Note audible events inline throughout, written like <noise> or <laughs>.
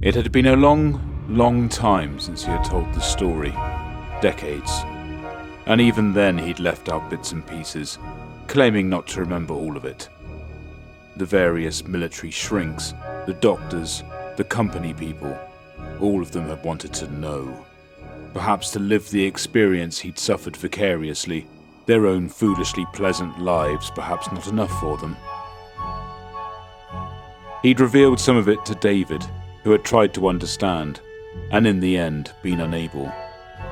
It had been a long, long time since he had told the story. Decades. And even then he'd left out bits and pieces, claiming not to remember all of it. The various military shrinks, the doctors, the company people, all of them had wanted to know. Perhaps to live the experience he'd suffered vicariously, their own foolishly pleasant lives perhaps not enough for them. He'd revealed some of it to David, who had tried to understand, and in the end been unable.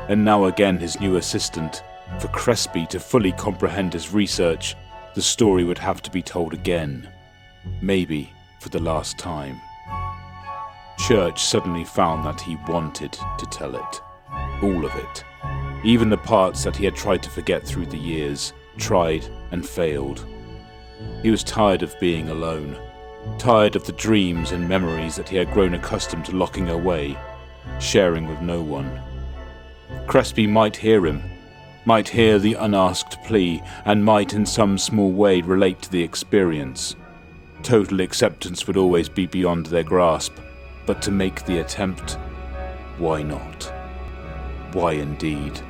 And now again his new assistant, for Crespi to fully comprehend his research, the story would have to be told again. Maybe for the last time. Church suddenly found that he wanted to tell it. All of it. Even the parts that he had tried to forget through the years, tried and failed. He was tired of being alone, tired of the dreams and memories that he had grown accustomed to locking away, sharing with no one. Crespi might hear him, might hear the unasked plea, and might in some small way relate to the experience. Total acceptance would always be beyond their grasp, but to make the attempt, why not? Why indeed?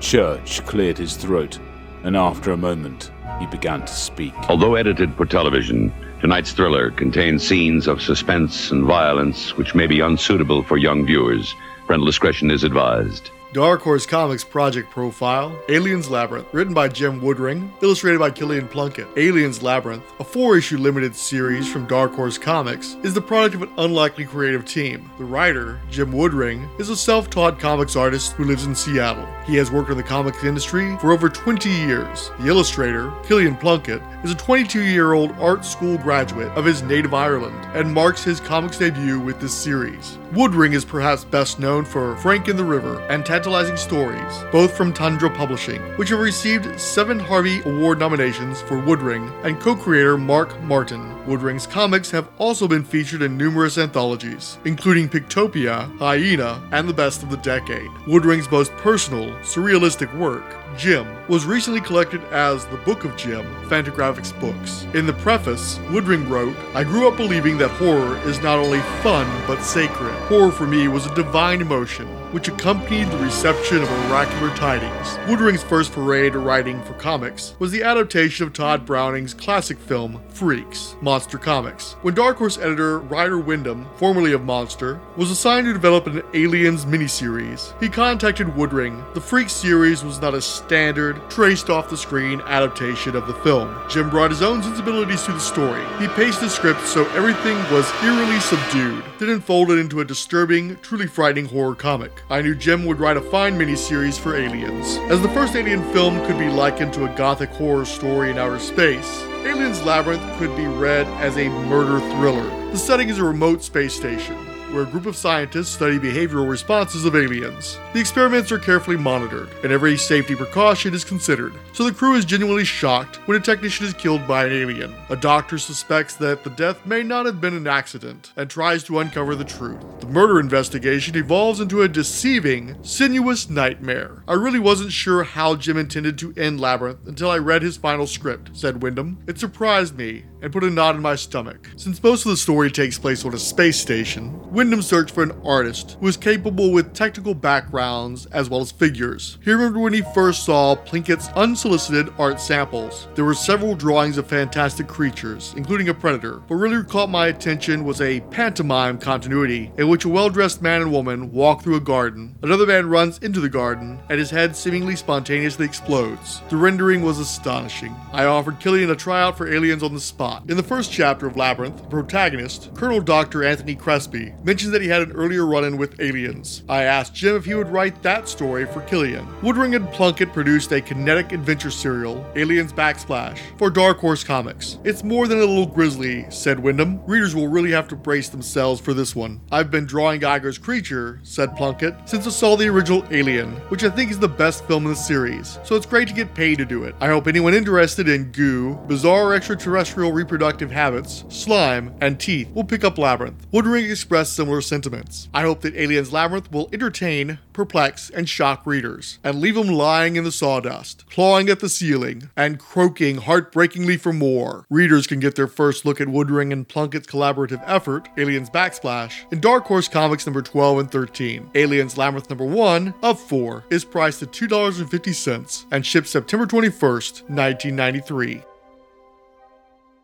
Church cleared his throat, and after a moment, he began to speak. Although edited for television, tonight's thriller contains scenes of suspense and violence which may be unsuitable for young viewers. Parental discretion is advised. Dark Horse Comics Project Profile Aliens Labyrinth, written by Jim Woodring, illustrated by Kilian Plunkett. Aliens Labyrinth, a four issue limited series from Dark Horse Comics, is the product of an unlikely creative team. The writer, Jim Woodring, is a self taught comics artist who lives in Seattle. He has worked in the comics industry for over 20 years. The illustrator, Kilian Plunkett, is a 22 year old art school graduate of his native Ireland and marks his comics debut with this series. Woodring is perhaps best known for Frank in the River and tantalizing stories, both from Tundra Publishing, which have received seven Harvey Award nominations for Woodring, and co creator Mark Martin. Woodring's comics have also been featured in numerous anthologies, including Pictopia, Hyena, and The Best of the Decade. Woodring's most personal, surrealistic work, Jim, was recently collected as The Book of Jim, Fantagraphics Books. In the preface, Woodring wrote, I grew up believing that horror is not only fun but sacred. Horror for me was a divine emotion, which accompanied the reception of oracular tidings. Woodring's first foray to writing for comics was the adaptation of Tod Browning's classic film, Freaks, Monster Comics. When Dark Horse editor Ryder Windham, formerly of Monster, was assigned to develop an Aliens miniseries, he contacted Woodring. The Freaks series was not a standard, traced off the screen adaptation of the film. Jim brought his own sensibilities to the story. He paced the script so everything was eerily subdued, then unfolded into a disturbing, truly frightening horror comic. I knew Jim would write a fine miniseries for Aliens. As the first Alien film could be likened to a gothic horror story in outer space, Aliens Labyrinth could be read as a murder thriller. The setting is a remote space station where a group of scientists study behavioral responses of aliens. The experiments are carefully monitored, and every safety precaution is considered, so the crew is genuinely shocked when a technician is killed by an alien. A doctor suspects that the death may not have been an accident and tries to uncover the truth. The murder investigation evolves into a deceiving, sinuous nightmare. I really wasn't sure how Jim intended to end Labyrinth until I read his final script, said Windham. It surprised me and put a knot in my stomach. Since most of the story takes place on a space station, Windham searched for an artist who was capable with technical backgrounds as well as figures. He remembered when he first saw Plunkett's unsolicited art samples. There were several drawings of fantastic creatures, including a predator, but really caught my attention was a pantomime continuity in which a well dressed man and woman walk through a garden. Another man runs into the garden, and his head seemingly spontaneously explodes. The rendering was astonishing. I offered Kilian a tryout for Aliens on the spot. In the first chapter of Labyrinth, the protagonist, Colonel Dr. Anthony Crespi, mentions that he had an earlier run in with aliens. I asked Jim if he would write that story for Kilian. Woodring and Plunkett produced a kinetic adventure serial, Aliens Backsplash, for Dark Horse Comics. It's more than a little grisly, said Windham. Readers will really have to brace themselves for this one. I've been drawing Giger's Creature, said Plunkett, since I saw the original Alien, which I think is the best film in the series, so it's great to get paid to do it. I hope anyone interested in goo, bizarre extraterrestrial reproductive habits, slime, and teeth will pick up Labyrinth. Woodring expressed similar sentiments. I hope that Aliens Labyrinth will entertain, perplex, and shock readers, and leave them lying in the sawdust, clawing at the ceiling, and croaking heartbreakingly for more. Readers can get their first look at Woodring and Plunkett's collaborative effort, Aliens Backsplash, in Dark Horse Comics number 12 and 13. Aliens Labyrinth number 1 of 4 is priced at $2.50 and shipped September 21st, 1993.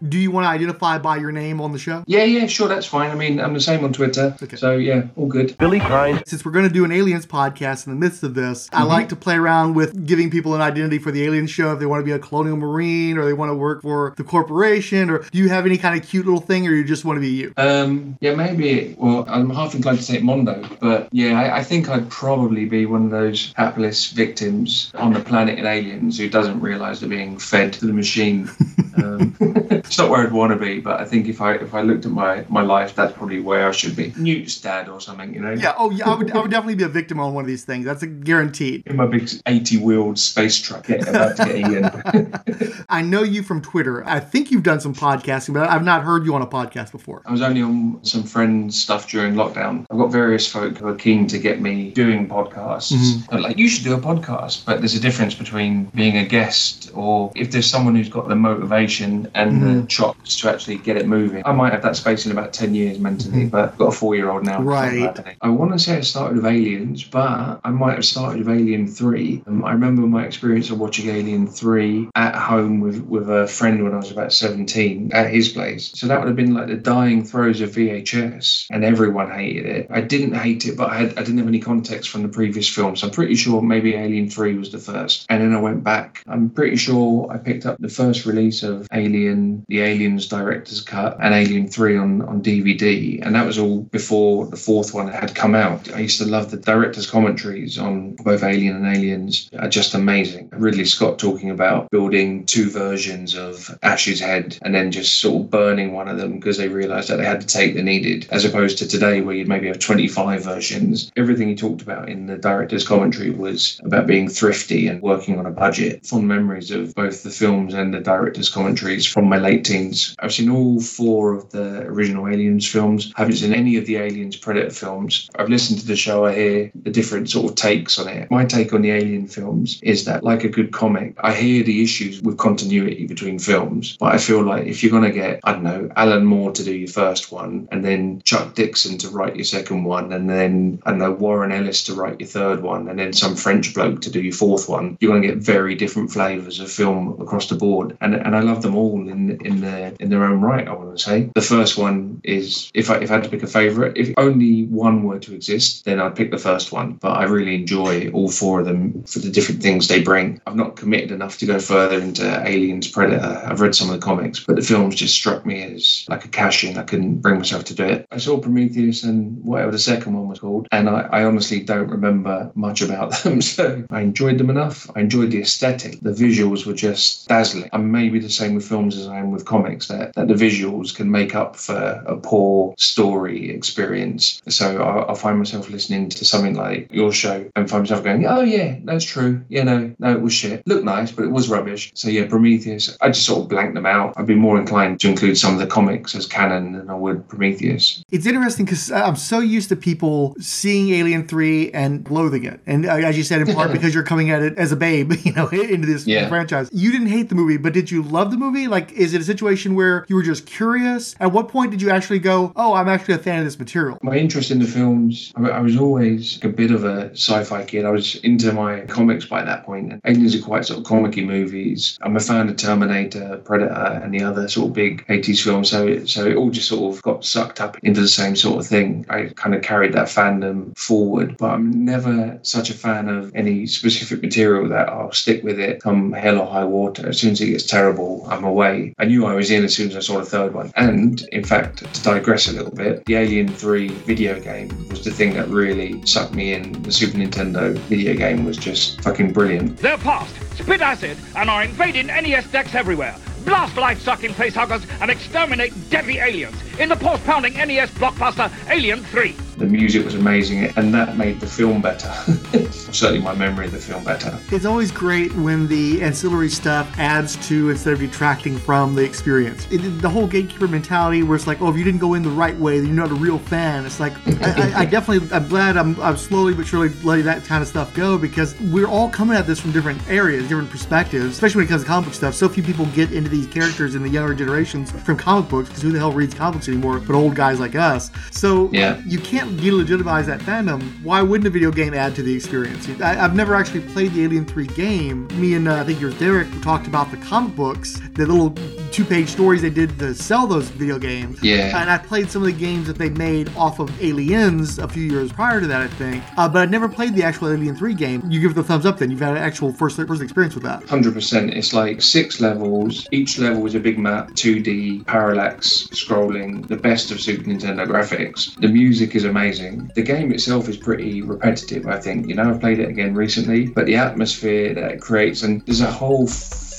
Do you want to identify by your name on the show? Yeah, yeah, sure, that's fine. I mean, I'm the same on Twitter. Okay. So, yeah, all good. Billy Klein. Since we're going to do an aliens podcast in the midst of this, I like to play around with giving people an identity for the alien show if they want to be a colonial marine or they want to work for the corporation or do you have any kind of cute little thing or you just want to be you? Um, yeah, maybe. Well, I'm half inclined to say Mondo, but yeah, I, I think I'd probably be one of those hapless victims on the planet in Aliens who doesn't realise they're being fed to the machine. <laughs> Um, <laughs> it's not where I'd want to be, but I think if I if I looked at my my life, that's probably where I should be. Newt's dad or something, you know. Yeah, oh yeah, I would, I would definitely be a victim on one of these things. That's a guaranteed. In my big 80 wheeled space truck, about to get Ian. <laughs> I know you from Twitter. I think you've done some podcasting, but I've not heard you on a podcast before. I was only on some friends' stuff during lockdown. I've got various folk who are keen to get me doing podcasts. Mm-hmm. They're Like, you should do a podcast, but there's a difference between being a guest or if there's someone who's got the motivation and the mm-hmm. Chops to actually get it moving. I might have that space in about 10 years mentally, but I've got a four year old now. Right. I want to say I started with Aliens, but I might have started with Alien 3. Um, I remember my experience of watching Alien 3 at home with, with a friend when I was about 17 at his place. So that would have been like the dying throes of VHS, and everyone hated it. I didn't hate it, but I, had, I didn't have any context from the previous films. I'm pretty sure maybe Alien 3 was the first. And then I went back. I'm pretty sure I picked up the first release of Alien, the Aliens Director's Cut, and Alien 3 on, on DVD. And that was all before the fourth one had come out. I used to love the director's commentaries on both Alien and Aliens, are just amazing. Ridley Scott talking about building two versions of Ash's head and then just sort of burning one of them because they realized that they had to take the needed, as opposed to today where you'd maybe have 25 versions. Everything he talked about in the director's commentary was about being thrifty and working on a budget. Fond memories of both the films and the director's commentaries from my late teens. I've seen all four of the original Aliens films. I haven't seen any of the Aliens Predator films. I've listened to the show. I hear the different sort of takes on it. My take on the Alien films is that, like a good comic, I hear the issues with continuity between films, but I feel like if you're going to get, I don't know, Alan Moore to do your first one, and then Chuck Dixon to write your second one, and then, I don't know, Warren Ellis to write your third one, and then some French bloke to do your fourth one, you're going to get very different flavours of film across the board. And, and I love them all in, their, in their own right, I want to say. The first one is, if I, if I had to pick a favourite, if only one were to exist, then I'd pick the first one. But I really enjoy all four of them for the different things they bring. I've not committed enough to go further into Aliens Predator. I've read some of the comics, but the films just struck me as like a cash in. I couldn't bring myself to do it. I saw Prometheus and whatever the second one was called, and I, I honestly don't remember much about <laughs> them. So I enjoyed them enough. I enjoyed the aesthetic. The visuals were just dazzling. I'm maybe the same with films as I am with comics, that, that the visuals can make up for a poor story experience. So I, I'll find myself listening to something like your show and find myself going, oh, yeah, that's true. Yeah, no, no, it was shit. Looked nice, but it was rubbish. So yeah, Prometheus, I just sort of blanked them out. I'd be more inclined to include some of the comics as canon than I would Prometheus. It's interesting because I'm so used to people seeing Alien 3 and loathing it. And uh, as you said, in part <laughs> because you're coming at it as a babe, <laughs> you know, into this Yeah. franchise. You didn't hate the movie, but did you love the movie? Like, is it a situation where you were just curious? At what point did you actually go, oh, I'm actually a fan of this material? My interest in the films, I, was always a bit of a sci-fi kid. I was into my comics by that point. And Aliens are quite sort of comic movies. I'm a fan of Terminator, Predator, and the other sort of big 80s films. So, it- so it all just sort of got sucked up into the same sort of thing. I kind of carried that fandom forward, but I'm never such a fan of any specific material that I'll stick with it come hell or high water. As soon as it gets terrible, I'm away. Knew I was in as soon as I saw the third one. And in fact, to digress a little bit, the Alien 3 video game was the thing that really sucked me in. The Super Nintendo video game was just fucking brilliant. They're fast, spit acid, and are invading NES decks everywhere. Blast life-sucking facehuggers and exterminate deadly aliens in the pulse-pounding NES blockbuster Alien 3. The music was amazing, and that made the film better. <laughs> Certainly, my memory of the film better. It's always great when the ancillary stuff adds to instead of detracting from the experience. It, the whole gatekeeper mentality, where it's like, oh, if you didn't go in the right way, then you're not a real fan. It's like, I, I, I <laughs> definitely, I'm glad I'm, I'm slowly but surely letting that kind of stuff go because we're all coming at this from different areas, different perspectives, especially when it comes to comic book stuff. So few people get into these characters in the younger generations from comic books because who the hell reads comic books anymore but old guys like us? So Yeah. you can't delegitimize that fandom. Why wouldn't a video game add to the experience? I, I've never actually played the Alien 3 game. Me and uh, I think yours, Derek, talked about the comic books, the little two page stories they did to sell those video games. Yeah. And I played some of the games that they made off of Aliens a few years prior to that, I think. Uh, but I'd never played the actual Alien 3 game. You give it the thumbs up then. You've had an actual first, first experience with that. Hundred percent. It's like six levels. Each level is a big map, 2D, parallax scrolling, the best of Super Nintendo graphics. The music is amazing. The game itself is pretty repetitive, I think. You know, I've played it again recently, but the atmosphere that it creates, and there's a whole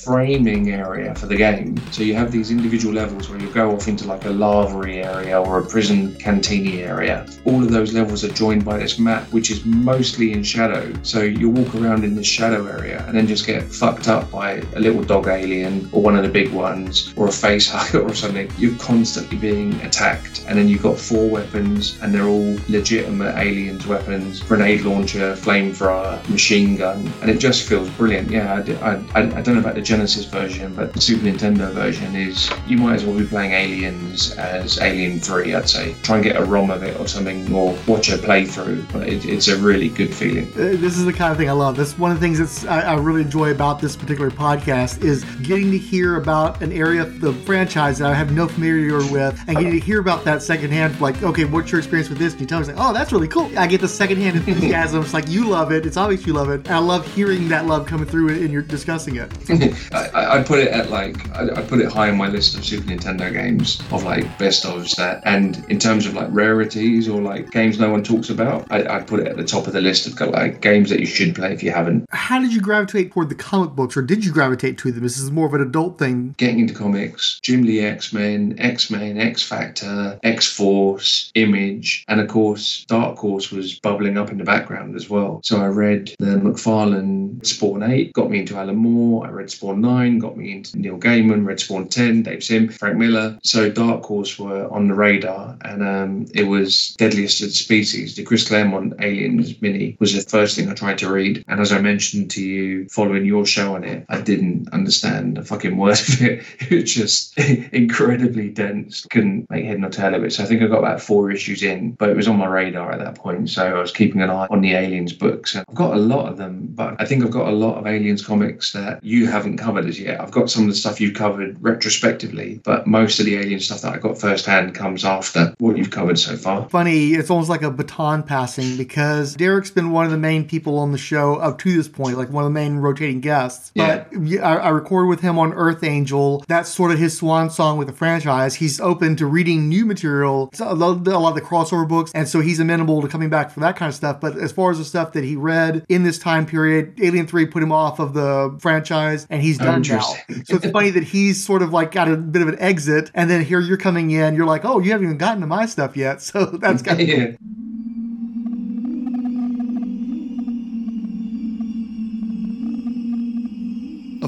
framing area for the game. So you have these individual levels where you go off into like a lavary area or a prison cantini area. All of those levels are joined by this map, which is mostly in shadow. So you walk around in this shadow area and then just get fucked up by a little dog alien or one of the big ones or a face <laughs> hugger or something. You're constantly being attacked. And then you've got four weapons and they're all legitimate aliens weapons grenade launcher, flamethrower, machine gun. And it just feels brilliant. Yeah, I, I, I don't know about the Genesis version, but the Super Nintendo version is you might as well be playing Aliens as Alien 3, I'd say. Try and get a ROM of it or something or watch a playthrough. But it, it's a really good feeling. Uh, this is the kind of thing I love. This one of the things that's I, I really enjoy about this particular podcast is getting to hear about an area of the franchise that I have no familiarity with, and getting to hear about that secondhand. Like, okay, what's your experience with this? And you tell me, like, oh, that's really cool. I get the secondhand <laughs> enthusiasm. It's like you love it. It's obvious you love it, and I love hearing that love coming through and you're discussing it. <laughs> I, I put it at like I, I put it high on my list of Super Nintendo games of like best ofs that and in terms of like rarities or like games no one talks about I, I put it at the top of the list of like games that you should play if you haven't How did you gravitate toward the comic books, or did you gravitate to them? This is more of an adult thing. getting into comics Jim Lee X-Men X-Men X-Factor X-Force Image and of course Dark Horse was bubbling up in the background as well so I read the McFarlane Spawn 8 got me into Alan Moore I read Spawn 9 got me into Neil Gaiman Red Spawn 10 Dave Sim Frank Miller. So Dark Horse were on the radar and um, it was Deadliest of the Species. The Chris Claremont Aliens mini was the first thing I tried to read. And as I mentioned to you following your show on it I didn't understand a fucking <laughs> word of it. It was just <laughs> incredibly dense. Couldn't make head nor tail of it. So I think I got about four issues in but it was on my radar at that point. So I was keeping an eye on the Aliens books. And I've got a lot of them but I think I've got a lot of Aliens comics that you haven't covered as yet I've got some of the stuff you've covered retrospectively but most of the Alien stuff that I got firsthand comes after what you've covered so far funny. It's almost like a baton passing because Derek's been one of the main people on the show up to this point, like one of the main rotating guests. Yeah. But yeah, I, I recorded with him on Earth Angel. That's sort of his swan song with the franchise. He's open to reading new material, a lot, a lot of the crossover books, and so he's amenable to coming back for that kind of stuff. But as far as the stuff that he read in this time period, Alien Three put him off of the franchise, and he's Oh, done now. So it's funny that he's sort of like got a bit of an exit, and then here you're coming in. You're like, oh, you haven't even gotten to my stuff yet. <laughs> So that's kind of yeah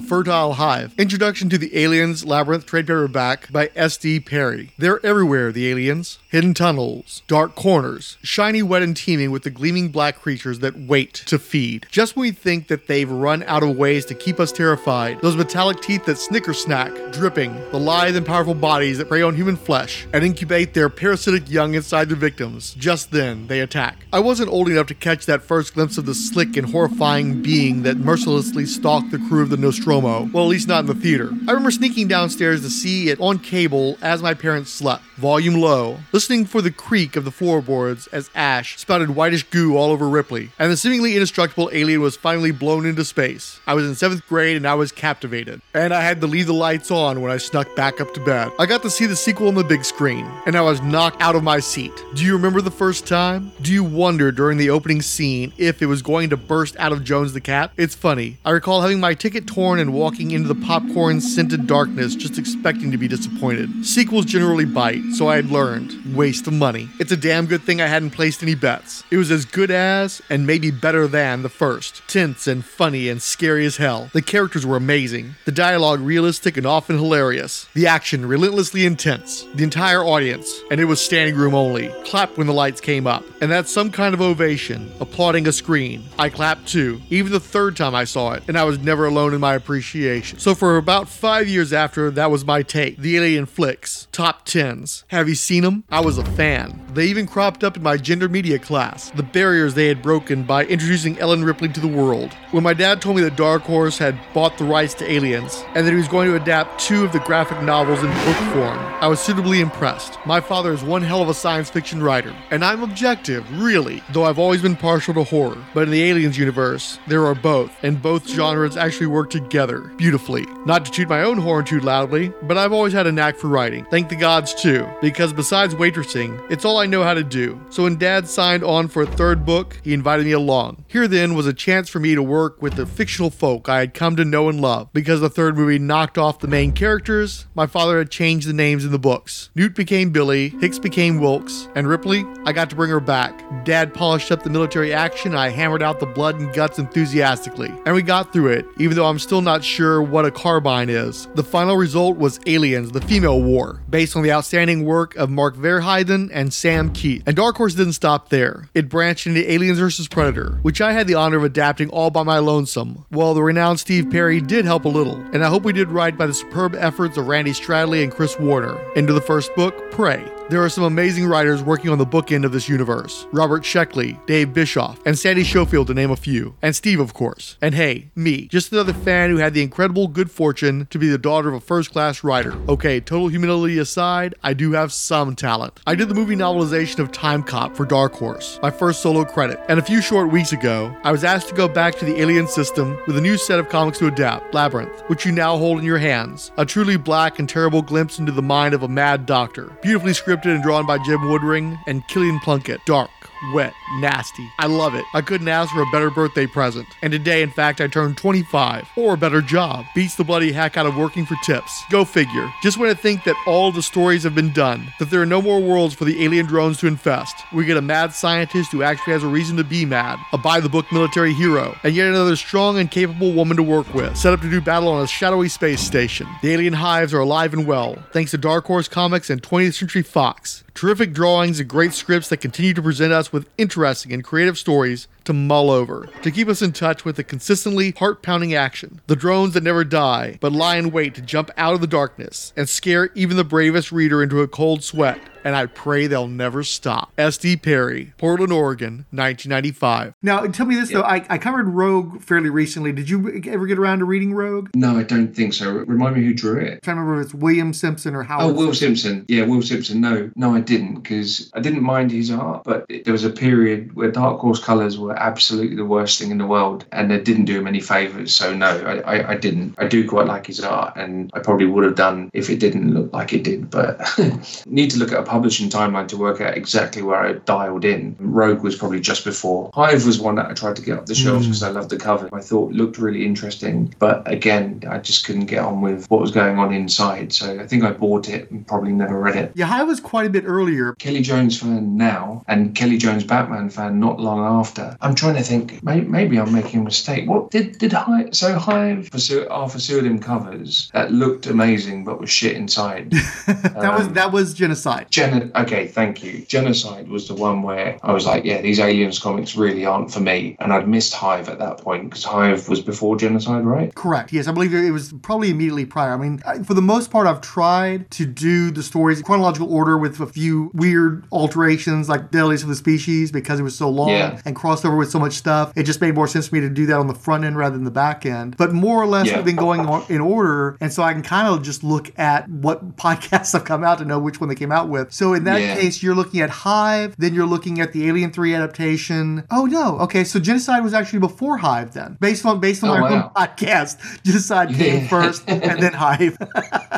Fertile Hive. Introduction to the Aliens Labyrinth trade paperback by S.D. Perry. They're everywhere, the aliens. Hidden tunnels, dark corners, shiny, wet, and teeming with the gleaming black creatures that wait to feed. Just when we think that they've run out of ways to keep us terrified, those metallic teeth that snicker snack, dripping, the lithe and powerful bodies that prey on human flesh and incubate their parasitic young inside their victims, just then they attack. I wasn't old enough to catch that first glimpse of the slick and horrifying being that mercilessly stalked the crew of the Nostromo. Well, at least not in the theater. I remember sneaking downstairs to see it on cable as my parents slept, volume low, listening for the creak of the floorboards as ash spouted whitish goo all over Ripley, and the seemingly indestructible alien was finally blown into space. I was in seventh grade and I was captivated, and I had to leave the lights on when I snuck back up to bed. I got to see the sequel on the big screen, and I was knocked out of my seat. Do you remember the first time? Do you wonder during the opening scene if it was going to burst out of Jones the cat? It's funny. I recall having my ticket torn and walking into the popcorn scented darkness just expecting to be disappointed. Sequels generally bite, so I had learned. Waste of money. It's a damn good thing I hadn't placed any bets. It was as good as, and maybe better than, the first. Tense and funny and scary as hell. The characters were amazing. The dialogue realistic and often hilarious. The action relentlessly intense. The entire audience, and it was standing room only, clapped when the lights came up. And that's some kind of ovation, applauding a screen. I clapped too, even the third time I saw it, and I was never alone in my appreciation. So for about five years after, that was my take. The Alien flicks, top tens. Have you seen them? I was a fan. They even cropped up in my gender media class, the barriers they had broken by introducing Ellen Ripley to the world. When my dad told me that Dark Horse had bought the rights to Aliens, and that he was going to adapt two of the graphic novels in book form, I was suitably impressed. My father is one hell of a science fiction writer, and I'm objective, really, though I've always been partial to horror. But in the Aliens universe, there are both, and both genres actually work together beautifully. Not to toot my own horn too loudly, but I've always had a knack for writing. Thank the gods too, because besides waitressing, it's all I know how to do. So when Dad signed on for a third book, he invited me along. Here then was a chance for me to work with the fictional folk I had come to know and love. Because the third movie knocked off the main characters, my father had changed the names in the books. Newt became Billy, Hicks became Wilkes, and Ripley, I got to bring her back. Dad polished up the military action, I hammered out the blood and guts enthusiastically. And we got through it, even though I'm still not sure what a carbine is. The final result was Aliens, the Female War, based on the outstanding work of Mark Verheiden and Sam Kieth. And Dark Horse didn't stop there. It branched into Aliens vs. Predator, which I had the honor of adapting all by lonesome, while the renowned Steve Perry did help a little. And I hope we did right by the superb efforts of Randy Stradley and Chris Warner. Into the first book, Prey. There are some amazing writers working on the bookend of this universe Robert Sheckley, Dave Bischoff, and Sandy Schofield, to name a few. And Steve, of course. And hey, me, just another fan who had the incredible good fortune to be the daughter of a first class writer. Okay, total humility aside, I do have some talent. I did the movie novelization of Time Cop for Dark Horse, my first solo credit. And a few short weeks ago, I was asked to go back to the Alien system with a new set of comics to adapt Labyrinth, which you now hold in your hands. A truly black and terrible glimpse into the mind of a mad doctor. Beautifully scripted and drawn by Jim Woodring and Kilian Plunkett. Dark, wet, nasty. I love it. I couldn't ask for a better birthday present. And today, in fact, I turned 25. Or a better job. Beats the bloody heck out of working for tips. Go figure. Just when I think that all the stories have been done, that there are no more worlds for the alien drones to infest, we get a mad scientist who actually has a reason to be mad, a by the book military hero, and yet another strong and capable woman to work with, set up to do battle on a shadowy space station. The alien hives are alive and well, thanks to Dark Horse Comics and 20th Century Fox. Terrific drawings and great scripts that continue to present us with interesting and creative stories to mull over, to keep us in touch with the consistently heart pounding action. The drones that never die, but lie in wait to jump out of the darkness and scare even the bravest reader into a cold sweat. And I pray they'll never stop. S.D. Perry, Portland, Oregon, 1995. Now, tell me this though. I, I covered Rogue fairly recently. Did you ever get around to reading Rogue? No, I don't think so. Remind me who drew it. I'm trying to remember if it's William Simpson or Howard. Oh, Will Simpson. Yeah, Will Simpson. No, no, I didn't because I didn't mind his art, but it, there was a period where Dark Horse colours were absolutely the worst thing in the world, and they didn't do him any favours. So no, I, I, I didn't. I do quite like his art, and I probably would have done if it didn't look like it did. But <laughs> need to look at a publishing timeline to work out exactly where I dialed in. Rogue was probably just before. Hive was one that I tried to get up the shelves hmm. because I loved the cover. I thought it looked really interesting, but again, I just couldn't get on with what was going on inside. So I think I bought it and probably never read it. Yeah, Hive was quite a bit earlier. Kelley Jones fan now and Kelley Jones Batman fan not long after. I'm trying to think. May, maybe I'm making a mistake. What did did Hive? So Hive for Arthur Pseudonym covers that looked amazing but was shit inside. <laughs> that was Um, that was genocide. Gen- okay, thank you. Genocide was the one where I was like, yeah, these aliens comics really aren't for me. And I'd missed Hive at that point because Hive was before Genocide, right? Correct. Yes, I believe it was probably immediately prior. I mean, I- for the most part, I've tried to do the stories in chronological order with a few weird alterations, like Deadliest of the Species, because it was so long Yeah. and crossed with so much stuff. It just made more sense for me to do that on the front end rather than the back end. But more or less, Yeah. we've been going in order, and so I can kind of just look at what <laughs> podcasts have come out to know which one they came out with. So in that Yeah. case, you're looking at Hive, then you're looking at the Alien 3 adaptation. Oh no, okay, so Genocide was actually before Hive then. Based on based on Oh, our wow. <laughs> podcast, Genocide came first and then <laughs> Hive.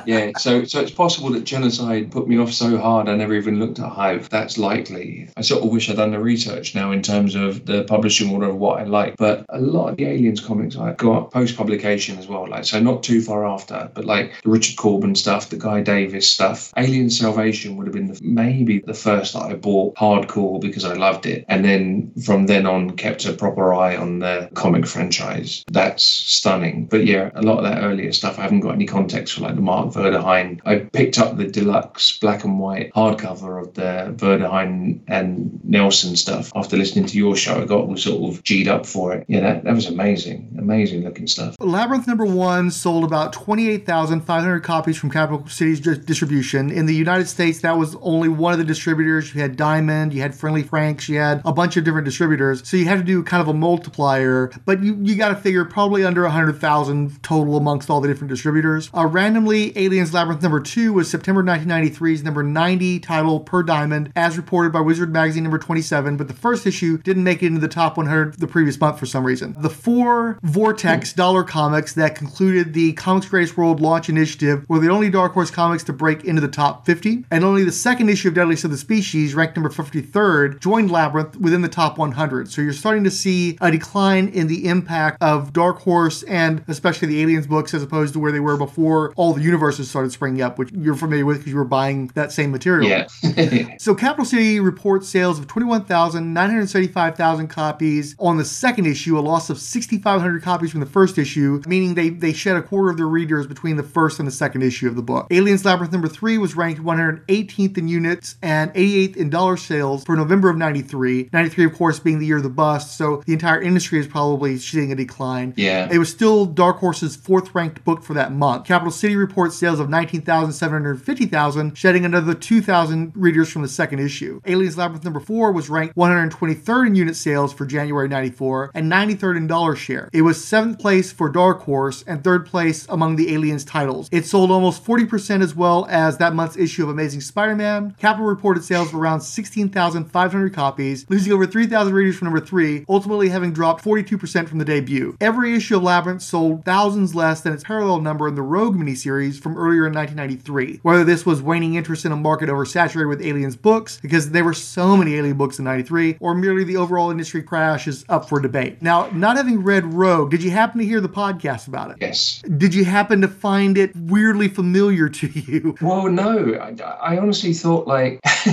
yeah, so so it's possible that genocide put me off so hard I never even looked at Hive. That's likely. I sort of wish I'd done the research now in terms of the publishing order of what I like. But a lot of the Aliens comics I got post publication as well. Like so not too far after, but like the Richard Corbin stuff, the Guy Davis stuff. Alien Salvation would have been the, maybe the first that I bought hardcore because I loved it. And then from then on kept a proper eye on the comic franchise. That's stunning. But yeah, a lot of that earlier stuff I haven't got any context for like the Mark Verheiden. I picked up the deluxe black and white hardcover of the Verheiden and Nelson stuff after listening to your show. I got all sort of G'd up for it. Yeah, that, that was amazing. Amazing looking stuff. Labyrinth number one sold about 28,500 copies from Capital Cities distribution. In the United States, that was only one of the distributors. You had Diamond, you had Friendly Franks, you had a bunch of different distributors. So you had to do kind of a multiplier, but you, you got to figure probably under 100,000 total amongst all the different distributors. Uh, randomly, Aliens Labyrinth number two was September 1993's number 90 title per Diamond, as reported by Wizard Magazine number 27, but the first issue didn't make it into the top 100 the previous month for some reason. The four Vortex hmm. dollar comics that concluded the Comics Greatest World launch initiative were the only Dark Horse comics to break into the top 50, and only the second issue of Deadliest of the Species, ranked number 53rd, joined Labyrinth within the top 100. So you're starting to see a decline in the impact of Dark Horse and especially the Aliens books as opposed to where they were before all the universes started springing up, which you're familiar with because you were buying that same material. Yeah. <laughs> So Capital City reports sales of 21,975,000 copies on the second issue, a loss of 6,500 copies from the first issue, meaning they, they shed a quarter of their readers between the first and the second issue of the book. Aliens Labyrinth number 3 was ranked 118th in units and 88th in dollar sales for November of 93. 93, of course, being the year of the bust, so the entire industry is probably seeing a decline. Yeah. It was still Dark Horse's fourth ranked book for that month. Capital City reports sales of 19,750,000, shedding another 2,000 readers from the second issue. Aliens Labyrinth number 4 was ranked 123rd in unit sales for January 94 and 93rd in dollar share. It was 7th place for Dark Horse and 3rd place among the Aliens titles. It sold almost 40% as well as that month's issue of Amazing Spider-Man. Capital reported sales of around 16,500 copies, losing over 3,000 readers for number 3, ultimately having dropped 42% from the debut. Every issue of Labyrinth sold thousands less than its parallel number in the Rogue miniseries from earlier in 1993. Whether this was waning interest in a market oversaturated with Aliens books, because there were so many Alien books in 93, or merely the overall industry crash is up for debate. Now, not having read Rogue, did you happen to hear the podcast about it? yes. Did you happen to find it weirdly familiar to you? <laughs> Well, no, I, I honestly thought like, <laughs>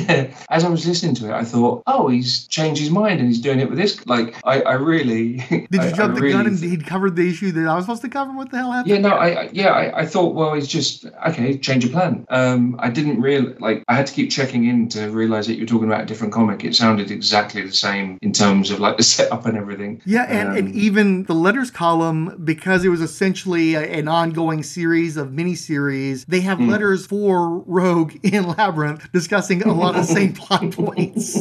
as I was listening to it, I thought, oh, he's changed his mind and he's doing it with this. Like, I, I really <laughs> Did you I- jump I the gun really and he'd covered the issue that I was supposed to cover? What the hell happened? Yeah, no, I yeah, I, I thought, well, it's just okay, change your plan. Um, I didn't real like I had to keep checking in to realize that you were talking about a different comic. It sounded exactly the same in terms of like the <laughs> setup and everything. Yeah, and, and Um, even the letters column, because it was essentially a- an ongoing series of miniseries, they have letters for Rogue <laughs> in Labyrinth discussing a lot of the same <laughs> plot points.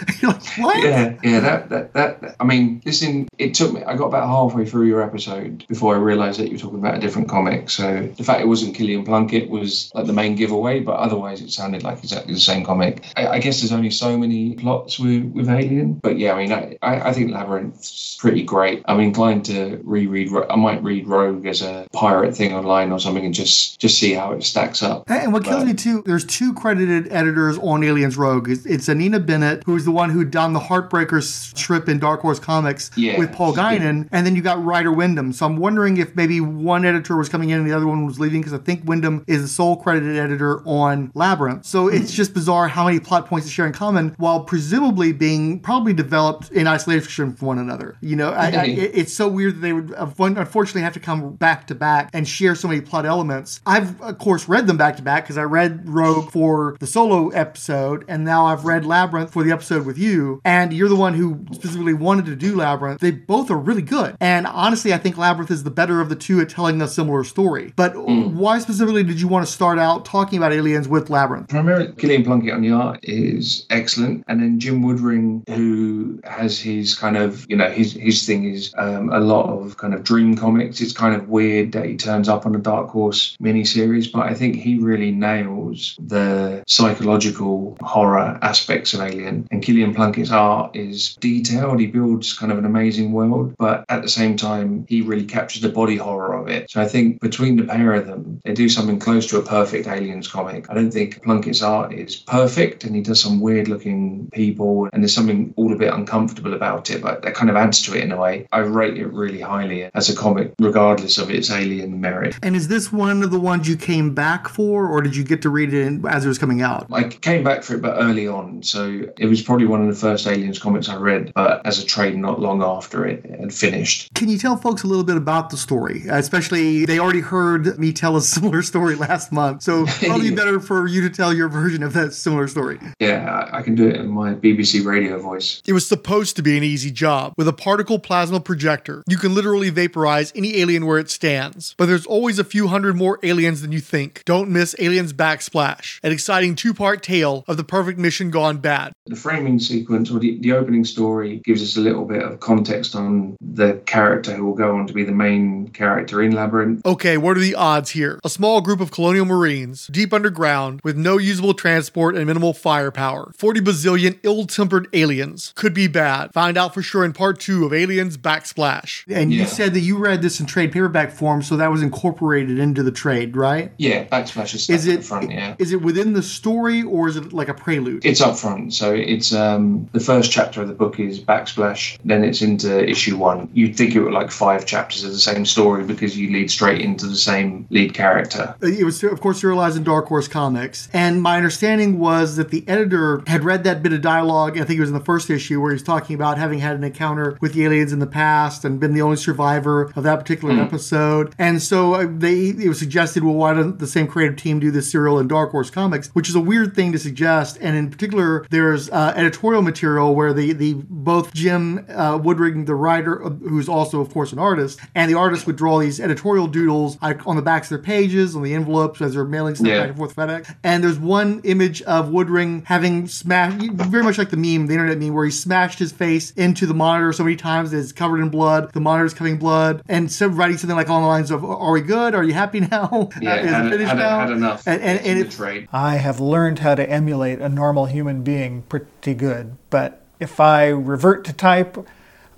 <laughs> Like, what? Yeah, yeah, that, that, that, I mean, listen, it took me, I got about halfway through your episode before I realized that you were talking about a different comic. So the fact it wasn't Kilian Plunkett was like the main giveaway, but otherwise it sounded like exactly the same comic. I, I guess there's only so many plots with, with Alien, but yeah, I mean, I, I I think Labyrinth's pretty great. I'm inclined to reread, I might read Rogue as a pirate thing online or something and just, just see how it stacks up. And what kills But- me too, there's two credited editors on Aliens Rogue. It's, it's Anina Bennett, who is the one who done the Heartbreakers strip in Dark Horse Comics Yeah, with Paul. Guinan, and then you got Ryder Windham. So I'm wondering if maybe one editor was coming in and the other one was leaving, because I think Windham is the sole credited editor on Labyrinth. So hmm. it's just bizarre how many plot points they share in common, while presumably being probably developed in isolation from one another. You know, I, I, it's so weird that they would unfortunately have to come back to back and share so many plot elements. I've of course read them back to back because I read Rogue for the solo episode, and now I've read Labyrinth for the episode with you, and you're the one who specifically wanted to do Labyrinth. They both are really good. And honestly, I think Labyrinth is the better of the two at telling a similar story. But why specifically did you want to start out talking about aliens with Labyrinth? Primarily, Kilian Plunkett on the art is excellent, and then Jim Woodring, who has his kind of, you know, his his thing is um, a lot of kind of dream comics. It's kind of weird that he turns up on a Dark Horse miniseries, but I think he really nails the psychological horror aspects of Alien. And Kilian Plunkett's art is detailed. He builds kind of an amazing world, but at the same time, he really captures the body horror of it. So I think between the pair of them, they do something close to a perfect Aliens comic. I don't think Plunkett's art is perfect, and he does some weird looking people, and there's something all a bit uncomfortable about it, but that kind of adds to it in a way. I rate it really highly as a comic, regardless of its alien merit. And is this one of the ones you came back for, or did you get to read it as it was coming out? I came back for it, but early on, so it was probably one of the first Aliens comics I read, but as a trade not long after it had finished. Can you tell folks a little bit about the story? Especially, they already heard me tell a <laughs> similar story last month, so probably <laughs> better for you to tell your version of that similar story. Yeah, I I can do it in my BBC radio voice. It was supposed to be an easy job. With a particle plasma projector, you can literally vaporize any alien where it stands. But there's always a few hundred more aliens than you think. Don't miss Aliens Backsplash, an exciting two part tale of the perfect mission gone bad. The framing sequence or the, the opening story gives us a little bit of context on the character who will go on to be the main character in Labyrinth. Okay, what are the odds here? A small group of colonial marines, deep underground, with no usable transport and minimal firepower. 40 bazillion ill tempered aliens. Could be bad. Find out for sure in part two of Aliens Backsplash. And you said that you read this in trade paperback form, so that was incorporated into the trade, right? Yeah, Backsplash is stuck Is it the front, yeah. is it within the story or is it like a prelude? It's up front, so it's um, the first chapter of the book is Backsplash, then it's into issue one. You'd think it were like five chapters of the same story because you lead straight into the same lead character. It was, of course, serialized in Dark Horse Comics. And my understanding was that the editor had read that bit of dialogue, I think it was in the first issue, where he's talking about having had an encounter with the aliens in the past and been the only survivor of that particular episode. And so uh, they it was suggested, well, why doesn't the same creative team do this serial in Dark Horse Comics? Which is a weird thing to suggest. And in particular, there's uh, editorial material where the, the both Jim uh, Woodring, the writer, uh, who's also, of course, an artist, and the artist would draw these editorial doodles like, on the backs of their pages, on the envelopes as they're mailing stuff Yeah. back and forth FedEx. And there's one image of Woodring having smashed, very much like the meme, the internet meme, where he smashed his face into the monitor so many times that it's covered in blood. The monitor's coming blood, and so writing something like along the lines of, "Are we good? Are you happy <laughs> now? Yeah, Is it had, finished had, now?" had enough. And, and, It's and in it, the trade. I have learned how to emulate a normal human being pretty good, but if I revert to type,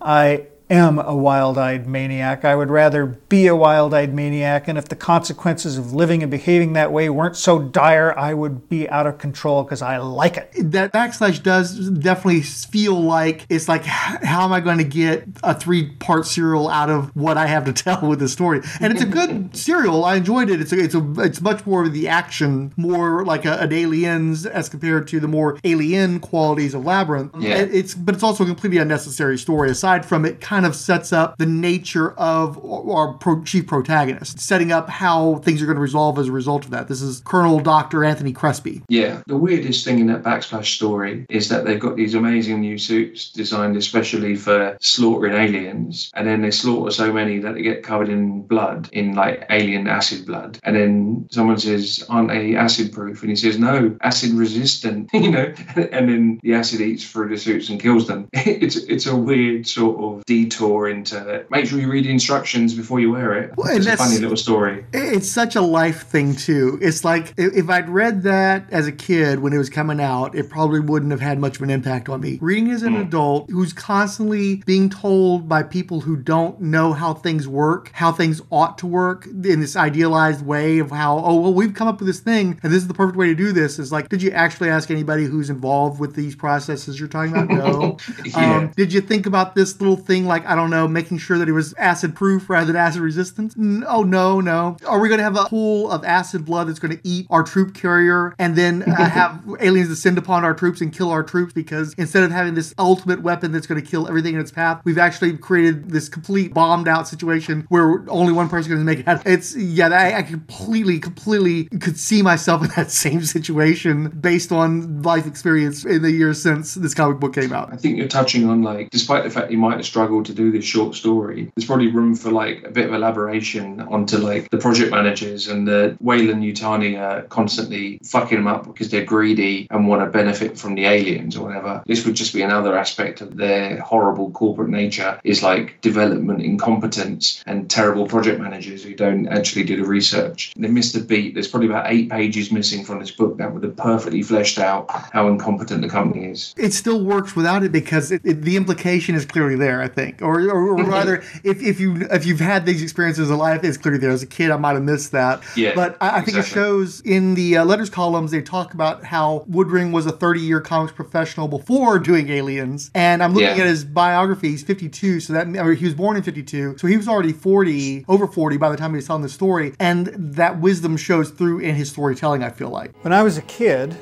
I am a wild eyed maniac. I would rather be a wild eyed maniac, and if the consequences of living and behaving that way weren't so dire, I would be out of control because I like it. that backsplash does definitely feel like it's like how am I going to get a three part serial out of what I have to tell with this story? And it's a good serial. I enjoyed it. It's a, it's a it's much more of the action, more like a, an Aliens as compared to the more alien qualities of Labyrinth. Yeah. It- it's but it's also a completely unnecessary story. Aside from it, kind of sets up the nature of our pro- chief protagonist, setting up how things are going to resolve as a result of that. This is Colonel Doctor Anthony Crespi. Yeah, the weirdest thing in that backsplash story is that they've got these amazing new suits designed especially for slaughtering aliens, and then they slaughter so many that they get covered in blood, in like alien acid blood. And then someone says, "Aren't they acid proof?" And he says, "No, acid resistant." <laughs> you know, and then the acid eats through the suits and kills them. <laughs> It's it's a weird sort of detour into. Make sure you read the instructions before you wear it. Well, it's a funny little story. It's such a life thing too. It's like if I'd read that as a kid when it was coming out, it probably wouldn't have had much of an impact on me. Reading as an adult who's constantly being told by people who don't know how things work, how things ought to work in this idealized way of how, oh, well, we've come up with this thing and this is the perfect way to do this. Is like, did you actually ask anybody who's involved with these processes you're talking about? <laughs> No. Yeah. um, did you think about this little thing like, I don't know, making sure that it was acid proof rather than acid resistant? N- Oh, no, no. Are we going to have a pool of acid blood that's going to eat our troop carrier and then uh, <laughs> have aliens descend upon our troops and kill our troops? Because instead of having this ultimate weapon that's going to kill everything in its path, we've actually created this complete bombed out situation where only one person is going to make it out. It's, yeah, I, I completely, completely could see myself in that <laughs> same situation based on life experience in the years since this comic book came out. I think you're touching on like, despite the fact you might have struggled to do this short story, there's probably room for like a bit of elaboration onto like the project managers and the Weyland-Yutani are constantly fucking them up because they're greedy and want to benefit from the aliens or whatever. This would just be another aspect of their horrible corporate nature is like development incompetence and terrible project managers who don't actually do the research. They missed a beat. There's probably about eight pages missing from this book that would have perfectly fleshed out how incompetent the company is. It still works without it because it, it, the implication is clearly there, I think. Or, or, or rather, if, if you if you've had these experiences in life, it's clearly there. As a kid, I might have missed that. Yeah, but I, I think it shows in the uh, letters columns they talk about how Woodring was a 30 year comics professional before doing Aliens, and I'm looking Yeah. at his biography. He's 52, so that or he was born in 52, so he was already 40, over 40 by the time he was telling the story, and that wisdom shows through in his storytelling. I feel like. When I was a kid,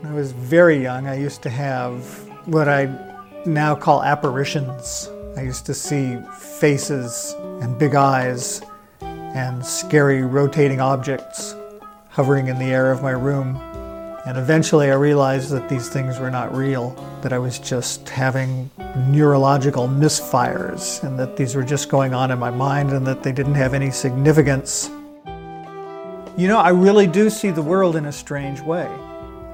when I was very young, I used to have what I now call apparitions. I used to see faces and big eyes and scary rotating objects hovering in the air of my room. And eventually I realized that these things were not real, that I was just having neurological misfires, and that these were just going on in my mind and that they didn't have any significance. You know, I really do see the world in a strange way.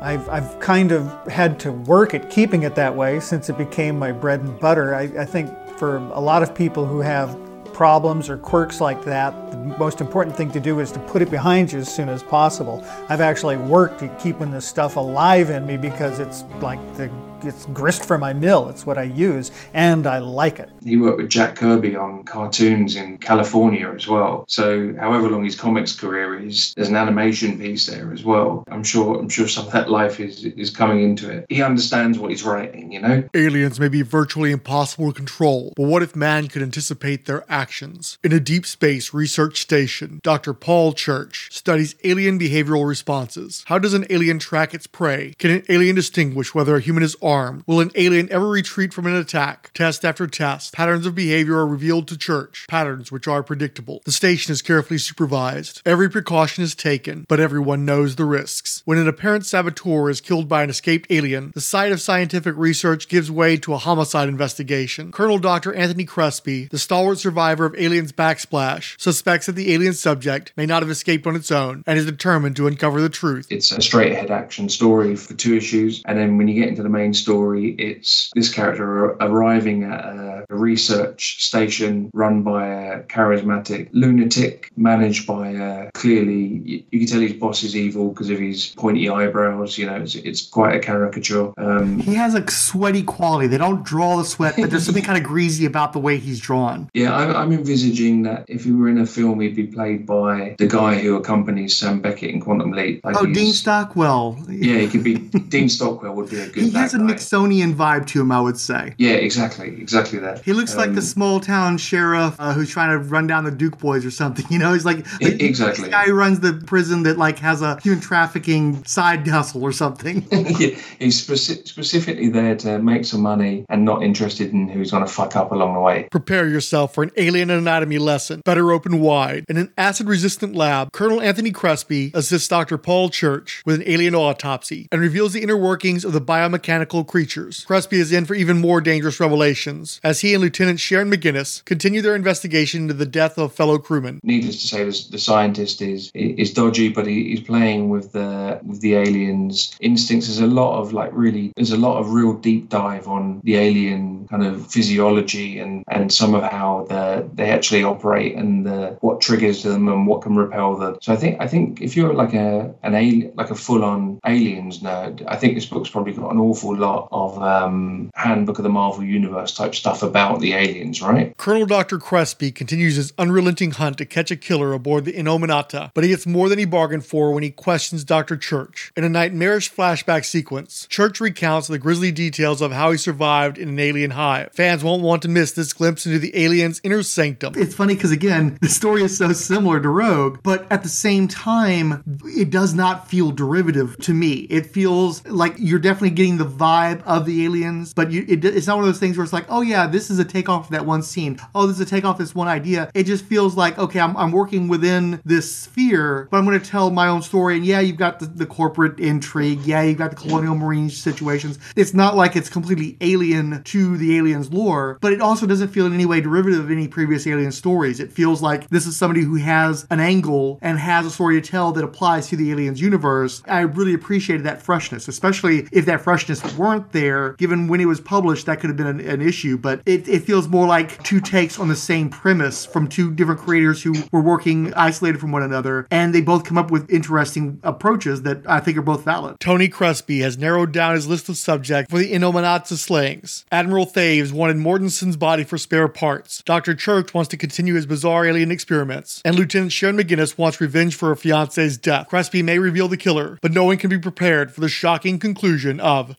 I've, I've kind of had to work at keeping it that way since it became my bread and butter. I, I think for a lot of people who have problems or quirks like that, the most important thing to do is to put it behind you as soon as possible. I've actually worked at keeping this stuff alive in me because it's like the it's grist for my mill. It's what I use, and I like it. He worked with Jack Kirby on cartoons in California as well. So however long his comics career is, there's an animation piece there as well. I'm sure I'm sure some of that life is is coming into it. He understands what he's writing, you know? Aliens may be virtually impossible to control, but what if man could anticipate their actions? In a deep space research station, Dr. Paul Church studies alien behavioral responses. How does an alien track its prey? Can an alien distinguish whether a human is armed? Will an alien ever retreat from an attack? Test after test, patterns of behavior are revealed to Church, patterns which are predictable. The station is carefully supervised. Every precaution is taken, but everyone knows the risks. When an apparent saboteur is killed by an escaped alien, the site of scientific research gives way to a homicide investigation. Colonel Dr. Anthony Crespi, the stalwart survivor of Aliens Backsplash, suspects that the alien subject may not have escaped on its own and is determined to uncover the truth. It's a straight ahead action story for two issues. And then when you get into the main story, it's this character arriving at a, research station run by a charismatic lunatic, managed by a clearly, you, can tell his boss is evil because of his pointy eyebrows. You know, it's, it's quite a caricature. Um, He has a sweaty quality. They don't draw the sweat, but there's something kind of greasy about the way he's drawn. <laughs> Yeah, I'm, I'm envisaging that if he were in a film, he'd be played by the guy who accompanies Sam Beckett in Quantum Leap. Like Oh, Dean Stockwell. Yeah, he could be. Dean Stockwell would be a good. <laughs> He has a. Nixonian vibe to him, I would say. Yeah, exactly, exactly that. He looks like the Um, small town sheriff uh, who's trying to run down the Duke boys or something. <laughs> You know, he's like, like exactly. the guy who runs the prison that like has a human trafficking side hustle or something. <laughs> yeah, he's speci- specifically there to make some money and not interested in who's going to fuck up along the way. Prepare yourself for an alien anatomy lesson, better open wide. In an acid resistant lab, Colonel Anthony Crespi assists Dr. Paul Church with an alien autopsy and reveals the inner workings of the biomechanical creatures. Crespi is in for even more dangerous revelations as he and Lieutenant Sharon McGinnis continue their investigation into the death of fellow crewmen. Needless to say, the scientist is is dodgy, but he, he's playing with the with the aliens' instincts. There's a lot of like really, there's a lot of real deep dive on the alien kind of physiology and and some of how the they actually operate and the, what triggers them and what can repel them. So I think I think if you're like a an alien, like a full on aliens nerd, I think this book's probably got an awful lot of um, handbook of the Marvel Universe type stuff about the aliens, right? Colonel Dr. Crespi continues his unrelenting hunt to catch a killer aboard the Innominata, but he gets more than he bargained for when he questions Dr. Church. In a nightmarish flashback sequence, Church recounts the grisly details of how he survived in an alien hive. Fans won't want to miss this glimpse into the alien's inner sanctum. It's funny because again, the story is so similar to Rogue, but at the same time, it does not feel derivative to me. It feels like you're definitely getting the vibe of the aliens, but you, it, it's not one of those things where it's like, oh yeah, this is a takeoff of that one scene. Oh, this is a takeoff of this one idea. It just feels like, okay, I'm, I'm working within this sphere, but I'm going to tell my own story. And yeah, you've got the, the corporate intrigue. Yeah, you've got the colonial marine situations. It's not like it's completely alien to the aliens lore, but it also doesn't feel in any way derivative of any previous alien stories. It feels like this is somebody who has an angle and has a story to tell that applies to the aliens universe. I really appreciated that freshness, especially if that freshness weren't there, given when it was published, that could have been an, an issue. But it, it feels more like two takes on the same premise from two different creators who were working isolated from one another, and they both come up with interesting approaches that I think are both valid. Tony Crespi has narrowed down his list of subjects for the Innominata slayings. Admiral Thaves wanted Mortensen's body for spare parts. Dr. Church wants to continue his bizarre alien experiments. And Lieutenant Sharon McGinnis wants revenge for her fiance's death. Crespi may reveal the killer, but no one can be prepared for the shocking conclusion of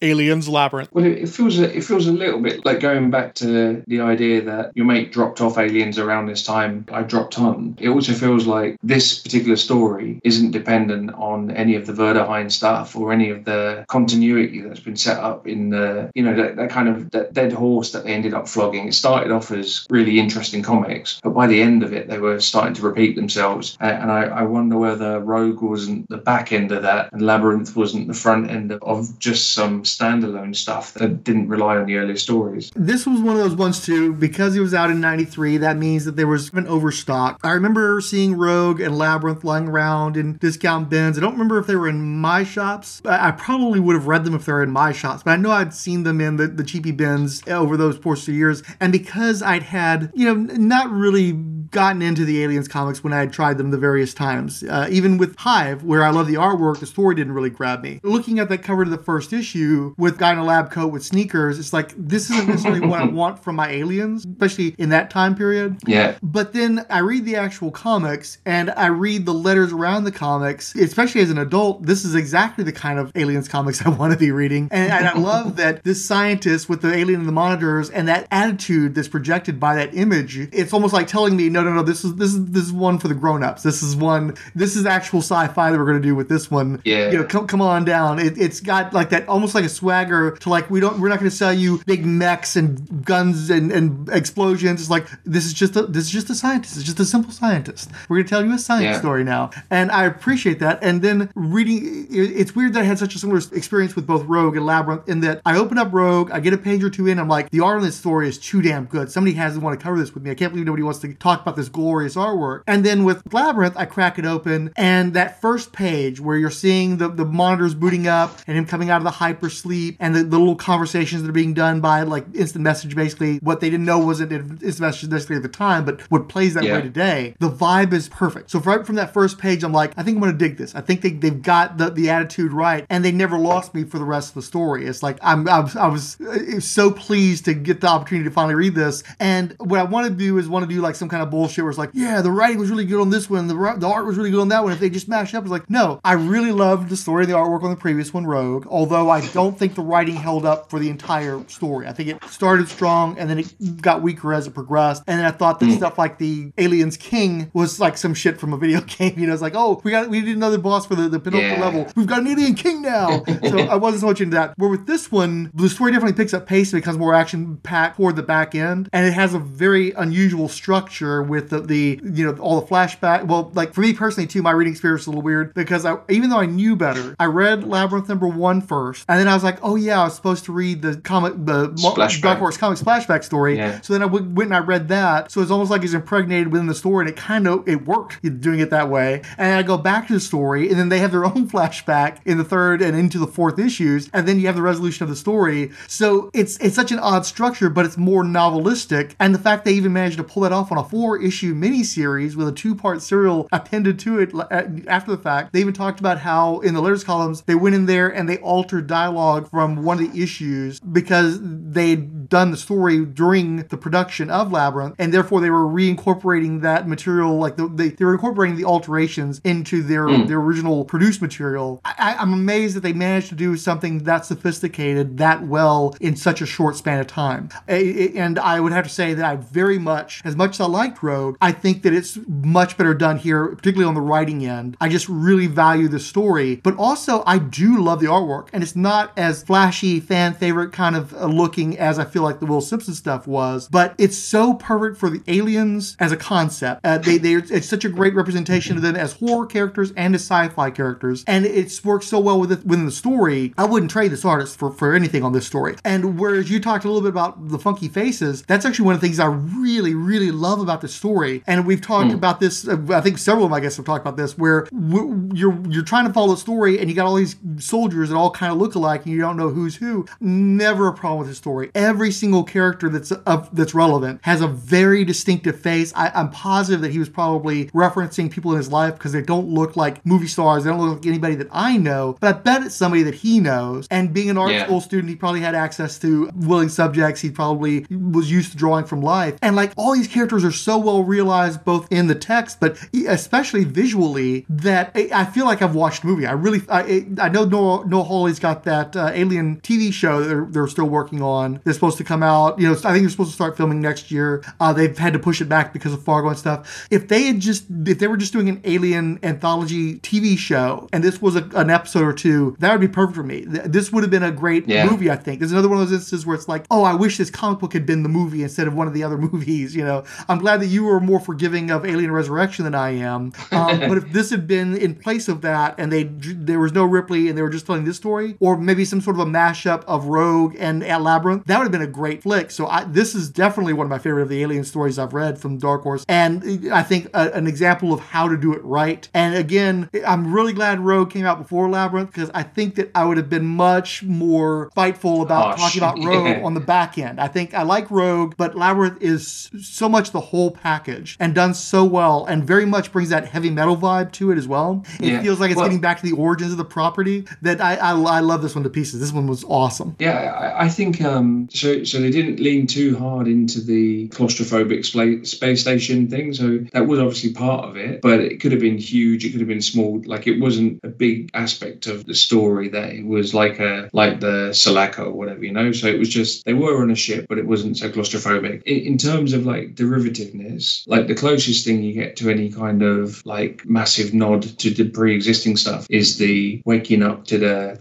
Labyrinth. Well, it, feels a, it feels a little bit like going back to the idea that your mate dropped off aliens around this time. I dropped on. It also feels like this particular story isn't dependent on any of the Verheiden stuff or any of the continuity that's been set up in the you know that, that kind of that dead horse that they ended up flogging. It started off as really interesting comics, but by the end of it, they were starting to repeat themselves. And I, I wonder whether Rogue wasn't the back end of that, and Labyrinth wasn't the front end of, of just some standalone stuff that didn't rely on the earlier stories. This was one of those ones too, because it was out in 93, that means that there was an overstock. I remember seeing Rogue and Labyrinth lying around in discount bins. I don't remember if they were in my shops. I I probably would have read them if they were in my shops, but I know I'd seen them in the, the cheapy bins over those course of years. And because I'd had, you know, not really gotten into the Aliens comics when I had tried them the various times, uh, even with Hive, where I love the artwork, the story didn't really grab me. Looking at that cover to the first issue with guy in a lab coat with sneakers, it's like, this isn't necessarily what I <laughs> want from my aliens, especially in that time period. Yeah. But then I read the actual comics and I read the letters around the comics, especially as an adult. This is exactly the kind of aliens comics <laughs> I want to be reading. And, and I love that this scientist with the alien and the monitors and that attitude that's projected by that image, it's almost like telling me, no, no, no, this is this is this is one for the grown-ups. This is one this is actual sci-fi that we're gonna do with this one. Yeah. You know, come come on down. It, it's got like that almost like a swagger to like we don't we're not gonna sell you big mechs and guns and, and explosions. It's like this is just a this is just a scientist. It's just a simple scientist. We're gonna tell you a science Yeah. story now. And I appreciate that. And then reading it- it's weird that I had such a similar experience with both Rogue and Labyrinth in that I open up Rogue, I get a page or two in, I'm like, the art on this story is too damn good. Somebody has to want to cover this with me. I can't believe nobody wants to talk about this glorious artwork. And then with Labyrinth, I crack it open, and that first page where you're seeing the, the monitors booting up and him coming out of the hypersleep and the, the little conversations that are being done by like instant message, basically what they didn't know wasn't instant message necessarily at the time, but what plays that Yeah. way today. The vibe is perfect. So right from that first page, I'm like, I think I'm gonna dig this. I think they, they've got the, the attitude right, and they never lost me for the rest of the story. It's like I'm I was, I was uh, so pleased to get the opportunity to finally read this. And what I want to do is want to do like some kind of bullshit where it's like, yeah, the writing was really good on this one, the the art was really good on that one. If they just mashed up, it's like, no, I really loved the story and the artwork on the previous one, Rogue. Although I don't think the writing held up for the entire story. I think it started strong and then it got weaker as it progressed. And then I thought that hmm. stuff like the Aliens King was like some shit from a video <laughs> game. You know, it's like, oh, we got we need another boss for the, the penultimate Yeah. level. We've got an Alien King now. so I <laughs> wasn't so much into that. Where with this one, the story definitely picks up pace and becomes more action packed toward the back end, and it has a very unusual structure with the, the you know all the flashback. Well, like for me personally too, my reading experience was a little weird because I even though I knew better, I read Labyrinth number one first, and then I was like, oh yeah, I was supposed to read the comic, the Splashback. Dark Horse comic flashback story. Yeah. So then I w- went and I read that. So it's almost like it's impregnated within the story, and it kind of it worked doing it that way. And I go back to the story, and then they have their own <laughs> flashback in the third and into the fourth issues, and then you have the resolution of the story. So it's it's such an odd structure, but it's more novelistic. And the fact they even managed to pull that off on a four issue miniseries with a two part serial appended to it uh, after the fact. They even talked about how in the letters columns they went in there and they altered dialogue from one of the issues because they'd done the story during the production of Labyrinth, and therefore they were reincorporating that material, like the, they, they were incorporating the alterations into their their original produced material. I, I'm amazed that they managed to do something that sophisticated that well in such a short span of time. And I would have to say that I very much, as much as I liked I think that it's much better done here, particularly on the writing end. I just really value the story, but also I do love the artwork, and it's not as flashy, fan favorite kind of uh, looking as I feel like the Will Simpson stuff was, but it's so perfect for the aliens as a concept. Uh, they, they, it's such a great representation of them as horror characters and as sci-fi characters, and it's worked so well with it, within the story. I wouldn't trade this artist for, for anything on this story. And whereas you talked a little bit about the funky faces, that's actually one of the things I really, really love about the story. And we've talked about this. I think several of my guests have talked about this, where w- you're you're trying to follow the story, and you got all these soldiers that all kind of look alike, and you don't know who's who. Never a problem with the story. Every single character that's uh, that's relevant has a very distinctive face. I, I'm positive that he was probably referencing people in his life because they don't look like movie stars. They don't look like anybody that I know. But I bet it's somebody that he knows. And being an art Yeah. school student, he probably had access to willing subjects. He probably was used to drawing from life. And like all these characters are so well realized, both in the text, but especially visually, that I feel like I've watched a movie. I really, I, I know Noah, Noah Hawley's got that uh, Alien TV show that they're, they're still working on. They're supposed to come out. You know, I think they're supposed to start filming next year. Uh, they've had to push it back because of Fargo and stuff. If they had just, if they were just doing an Alien anthology TV show, and this was a, an episode or two, that would be perfect for me. This would have been a great Yeah. movie. I think there's another one of those instances where it's like, oh, I wish this comic book had been the movie instead of one of the other <laughs> movies. You know, I'm glad that you are more forgiving of Alien Resurrection than I am. Um, <laughs> but if this had been in place of that, and they there was no Ripley, and they were just telling this story, or maybe some sort of a mashup of Rogue and Labyrinth, that would have been a great flick. So I, this is definitely one of my favorite of the Alien stories I've read from Dark Horse, and I think a, an example of how to do it right. And again, I'm really glad Rogue came out before Labyrinth because I think that I would have been much more fightful about Harsh. talking about Rogue Yeah. <laughs> on the back end. I think I like Rogue, but Labyrinth is so much the whole package and done so well, and very much brings that heavy metal vibe to it as well. It Yeah. feels like it's Well- getting back to the origins of the property. That I, I I love this one to pieces. This one was awesome. Yeah, I, I think um, so. So they didn't lean too hard into the claustrophobic spa- space station thing. So that was obviously part of it, but it could have been huge. It could have been small. Like it wasn't a big aspect of the story. That it was like a like the Sulaco or whatever, you know. So it was just they were on a ship, but it wasn't so claustrophobic. In, in terms of like derivativeness, like the closest thing you get to any kind of like massive nod to the pre-existing stuff is the waking up to the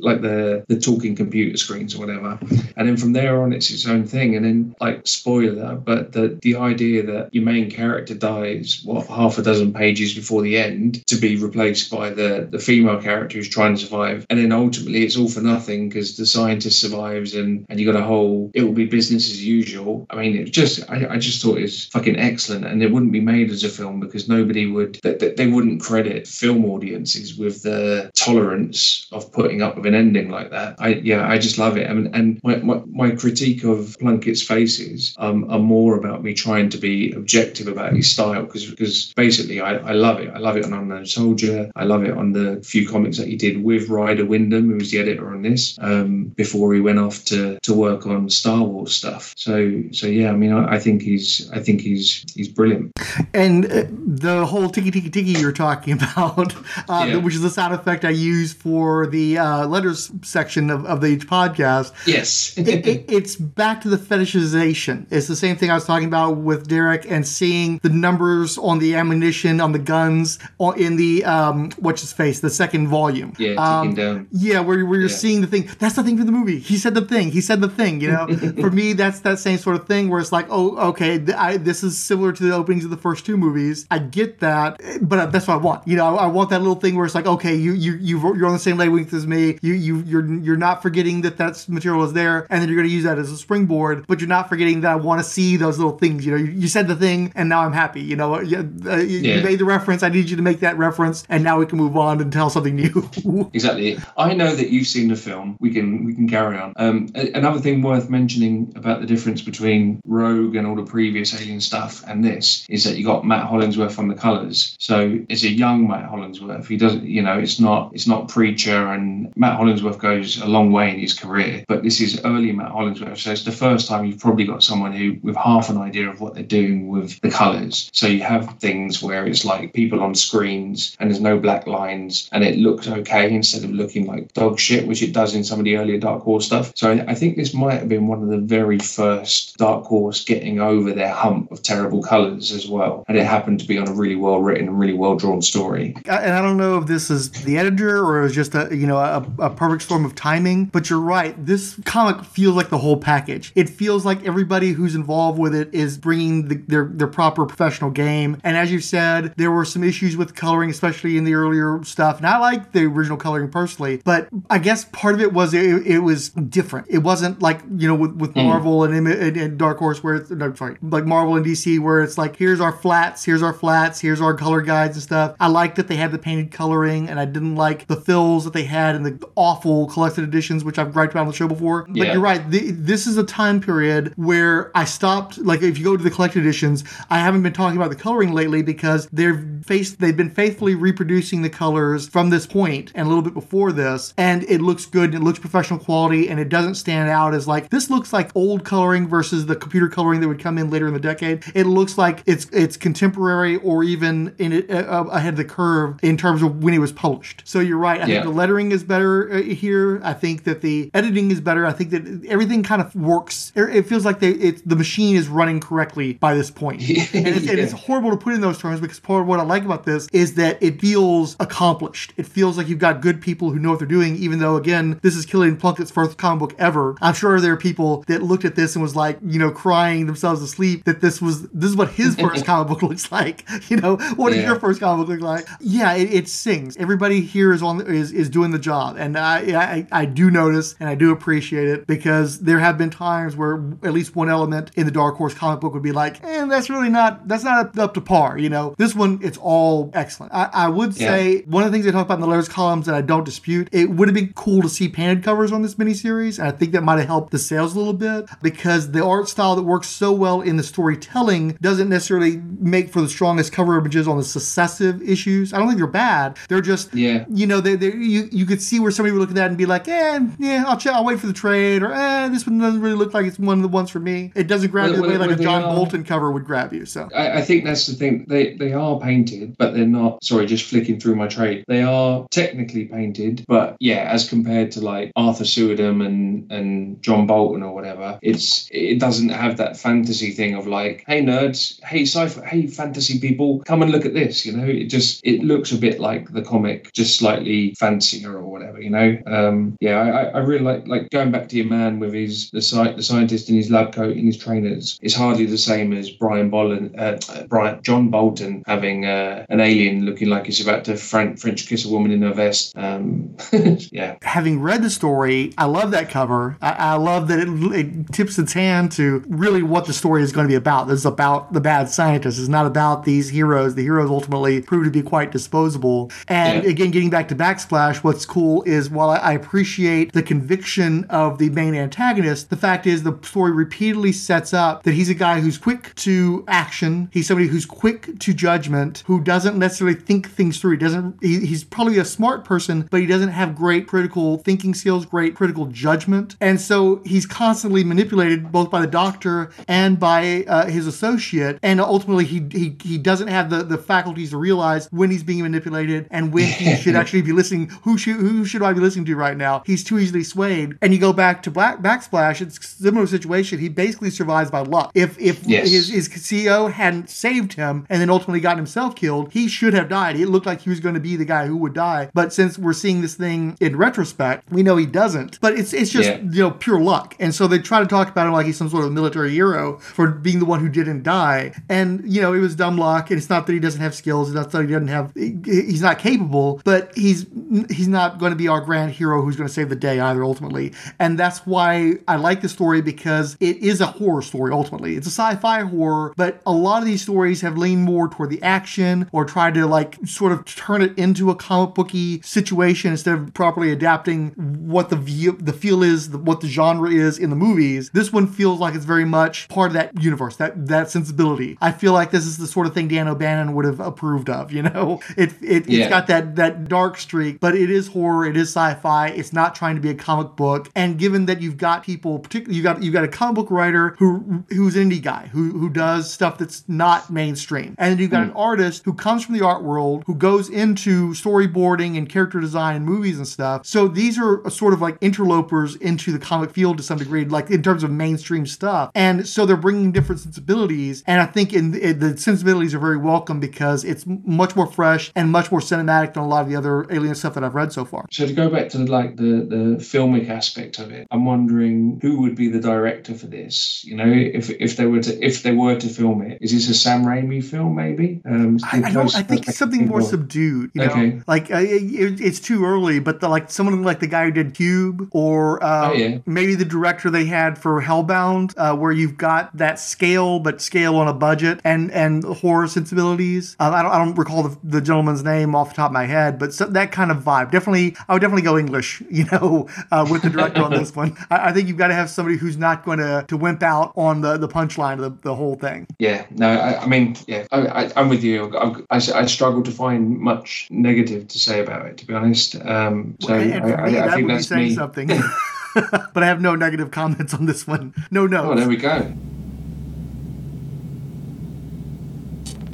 like the the talking computer screens or whatever. And then from there on it's its own thing. And then like spoiler but the the idea that your main character dies what half a dozen pages before the end to be replaced by the the female character who's trying to survive. And then ultimately it's all for nothing because the scientist survives and and you got a whole it will be business as usual. I mean it just I, I just thought was fucking excellent and it wouldn't be made as a film because nobody would they wouldn't credit film audiences with the tolerance of putting up with an ending like that. I yeah i just love it. And, and my, my, my critique of plunkett's faces um, are more about me trying to be objective about his style because because basically I, I love it. I love it on unknown soldier. I love it on the few comics that he did with ryder Windham who was the editor on this um, before he went off to to work on star wars stuff. So so yeah i mean i, I think he's i think he's he's brilliant And uh, the whole tiki tiki tiki you're talking <laughs> about, uh, Yeah. which is the sound effect I use for the uh, letters section of, of the podcast. yes <laughs> it, it, it's back to the fetishization. It's the same thing I was talking about with Derek and seeing the numbers on the ammunition on the guns on, in the um, what's his face, the second volume. yeah, Um, down. Yeah, where, where you're Yeah. seeing the thing. That's the thing for the movie. He said the thing. He said the thing. You know, <laughs> for me, that's that same sort of thing where it's like, oh, okay, th- I, this is similar to the openings of the first two movies. I get that, but that's what I want. You know, I, I want that little thing where it's like, okay, you you you you're on the same wavelength as me. You you you're you're not forgetting that that material is there, and then you're going to use that as a springboard. But you're not forgetting that I want to see those little things. You know, you, you said the thing, and now I'm happy. You know, you, uh, you, you made the reference. I need you to make that reference, and now we can move on and tell something new. <laughs> Exactly. I know that you've seen the film. We can we can carry on. Um, another thing worth mentioning about the difference between Rogue and all the previous Alien stuff and this is that you got Matt Hollingsworth on the colours. So it's a young Matt Hollingsworth. He doesn't, you know, it's not it's not Preacher and Matt Hollingsworth goes a long way in his career, but this is early Matt Hollingsworth. So it's the first time you've probably got someone who with half an idea of what they're doing with the colours. So you have things where it's like people on screens and there's no black lines and it looks okay instead of looking like dog shit, which it does in some of the earlier Dark Horse stuff. So I, I think this might have been one of the very first Dark Horse getting over their hump of terrible colours as well. And it happened to be on a really well written and really well drawn story. And I don't know if this is the editor or it was just a you know a, a perfect storm of timing. But you're right. This comic feels like the whole package. It feels like everybody who's involved with it is bringing the, their their proper professional game. And as you said, there were some issues with coloring, especially in the earlier stuff. And I like the original coloring personally, but I guess part of it was it, it was different. It wasn't like you know with, with mm. Marvel and, and, and Dark Horse where it's no sorry like Marvel and DC where it's like here's our flats, here's our flats, here's our color guides and stuff. I liked that they had the painted coloring, and I didn't like the fills that they had in the awful collected editions, which I've griped about on the show before. But Yeah. you're right. The, this is a time period where I stopped. Like if you go to the collected editions, I haven't been talking about the coloring lately because they're faced. They've been faithfully reproducing the colors from this point and a little bit before this, and it looks good. And it looks professional quality, and it doesn't stand out as like this looks like old coloring versus the computer coloring that would come in later in the decade. It looks like it's it's contemporary or even in uh, ahead of the curve in terms of when it was published. So you're right. I Yeah. think the lettering is better uh, here. I think that the editing is better. I think that everything kind of works. It feels like they, it's the machine is running correctly by this point. <laughs> and, it's, and it's horrible to put in those terms because part of what I like about this is that it feels accomplished. It feels like you've got good people who know what they're doing, even though, again, this is Kilian Plunkett's first comic book ever. I'm sure there are people that looked at this and was like, you know, crying themselves to sleep that this was, this is what his <laughs> first comic book looks like. <laughs> You know, what Yeah. your first comic book look like? Yeah, it, it sings. Everybody here is on is, is doing the job. And I, I I do notice and I do appreciate it because there have been times where at least one element in the Dark Horse comic book would be like, and that's really not that's not up, to par. You know, this one it's all excellent. I, I would Yeah. say one of the things they talk about in the letters columns that I don't dispute. It would have been cool to see painted covers on this miniseries, and I think that might have helped the sales a little bit because the art style that works so well in the storytelling doesn't necessarily make for the strongest cover images on the successive issues. I don't think they're bad. They're just Yeah. you know, they, they you you could see where somebody would look at that and be like, eh, yeah, I'll check, I'll wait for the trade, or eh, this one doesn't really look like it's one of the ones for me. It doesn't grab Well, you the way well, like a John are- Bolton cover would grab you. So I, I think that's the thing. They they are painted, but they're not. Sorry, just flicking through my trade. They are technically painted, but yeah, as compared to like Arthur Suydam and and John Bolton or whatever, it's it doesn't have that fantasy thing of like, hey nerds, hey sci-fi, hey fantasy people, come and look at this. You know, it just it looks a bit like the comic, just slightly fancier or whatever. You know, um, yeah, I, I- really like like going back to your man with his the sci- the scientist in his lab coat and his trainers. It's hardly the same as Brian Bolton, uh, Brian John Bolton having uh, an alien looking like he's about to French, French kiss a woman in her vest. Um, <laughs> yeah, having read the story, I love that cover. I, I love that it, it tips its hand to really what the story is going to be about. This is about the bad scientists. It's not about these heroes. The heroes ultimately prove to be quite disposable. And Yeah. again, getting back to Backsplash, what's cool is while I, I appreciate the conviction of the main antagonist, the fact is the story repeatedly sets up that he's a guy who's quick to action. He's somebody who's quick to judgment, who doesn't necessarily think things through. He doesn't. He, he's probably a smart person, but he doesn't have great critical thinking skills, great critical judgment, and so he's constantly manipulated both by the doctor and by uh, his associate. And ultimately, he he he doesn't have the the faculties to realize when he's being manipulated and when he should <laughs> actually be listening. Who should who should I be listening to right now? He's too easily swayed. And you go back to Black Backsplash, it's a similar situation. He basically survives by luck. If if Yes. his, his CEO hadn't saved him and then ultimately gotten himself killed, he should have died. It looked like he was going to be the guy who would die. But since we're seeing this thing in retrospect, we know he doesn't. But it's it's just Yeah. you know pure luck. And so they try to talk about him like he's some sort of military hero for being the one who didn't die. And you know it was dumb luck. And it's not that he doesn't have skills. It's not that he doesn't have. He's not capable. But he's he's not going to be our grand hero who's going to save the day either. Ultimately, and that's why I like the story because it is a horror story. Ultimately, it's a sci-fi horror. But a lot of these stories have leaned more toward the action or tried to like sort of turn it into a comic booky situation instead of properly adapting what the view, the feel is, the, what the genre is in the movies. This one feels like it's very much part of that universe, that that sensibility. I feel like this is the sort of thing Dan O'Bannon would have approved of. You know, <laughs> it, it it's Yeah. got that that dark streak, but it is horror, it is sci-fi. It's not trying to be a comic book. And given that you've got people, particularly you got you got a comic book writer who who's an indie guy who who does stuff that's not mainstream, and then you've got hmm. an artist who comes from the art world who goes into storyboarding and character design and movies and stuff. So these are sort of like interlopers into the comic field to some degree, like in terms of mainstream stuff. And so they're bringing different sensibilities, and I think in, in the sensibilities are very welcome because it's much more fresh and much more cinematic than a lot of the other Alien stuff that I've read so far. So to go back to like the the filmic aspect of it, I'm wondering who would be the director for this. You know, if if they were to if they were to film it, is this a Sam Raimi film? Maybe. Um, I, I don't. I think something more subdued. You know, Okay. like uh, it, it's too early. But the, like someone like the guy who did Cube, or uh, Oh, yeah. maybe the director they had for Hellbound, uh, where you've got that scale, but scale on a budget and and horror sensibilities. Um, I don't. I don't recall the, the gentleman's name off the top of my head, but so, that kind of vibe. Definitely, I would definitely go English. <laughs> You know, uh, with the director on this <laughs> one, I, I think you've got to have somebody who's not going to to wimp out on the the punchline of the, the whole thing. Yeah, no, I, I mean, yeah, I, I, I'm with you. I, I, I struggle to find much negative to say about it, to be honest. Um, so and I, me, I, that think would be that's saying me. something. <laughs> but I have no negative comments on this one. No no. Oh, there we go.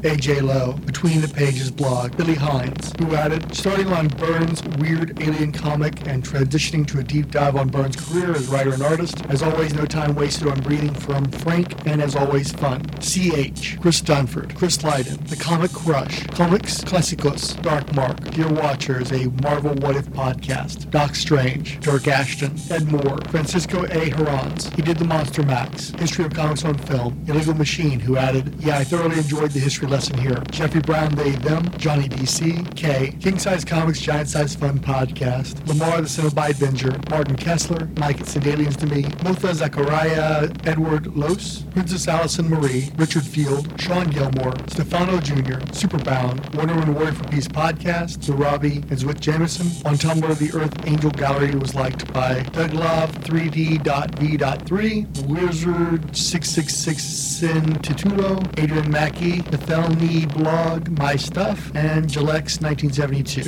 AJ Lowe, Between the Pages blog, Billy Hines, who added, starting on Burns' weird alien comic and transitioning to a deep dive on Burns' career as writer and artist. As always, no time wasted on breathing from Frank, and as always, fun. CH, Chris Dunford, Chris Lydon, The Comic Crush, Comics Classicus, Dark Mark, Dear Watchers, a Marvel What If podcast, Doc Strange, Dirk Ashton, Ed Moore, Francisco A. Herons. He did the Monster Max, History of Comics on Film, Illegal Machine, who added, Yeah, I thoroughly enjoyed the history lesson here. Jeffrey Brown, They, Them, Johnny DC, K, King Size Comics, Giant Size Fun Podcast, Lamar the Cenobite Binger, Martin Kessler, Mike It's St. Aliens to Me, Motha Zachariah, Edward Los, Princess Allison Marie, Richard Field, Sean Gilmore, Stefano Jr., Superbound, Wonder Woman Warrior for Peace Podcast, Zarabi, and Zwick Jameson. On Tumblr, the Earth Angel Gallery was liked by Douglove3D.V.3, Wizard 666 Sin Titulo, Adrian Mackey, Bethelny Blog, My Stuff, and Gilex 1972.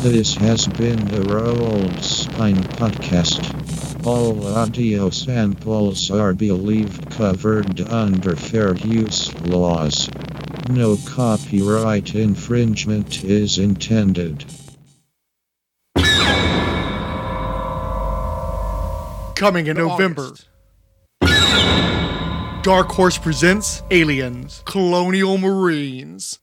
This has been the Rolled Spine Podcast. All audio samples are believed covered under fair use laws. No copyright infringement is intended. Coming in November. Dark Horse presents Aliens, Colonial Marines.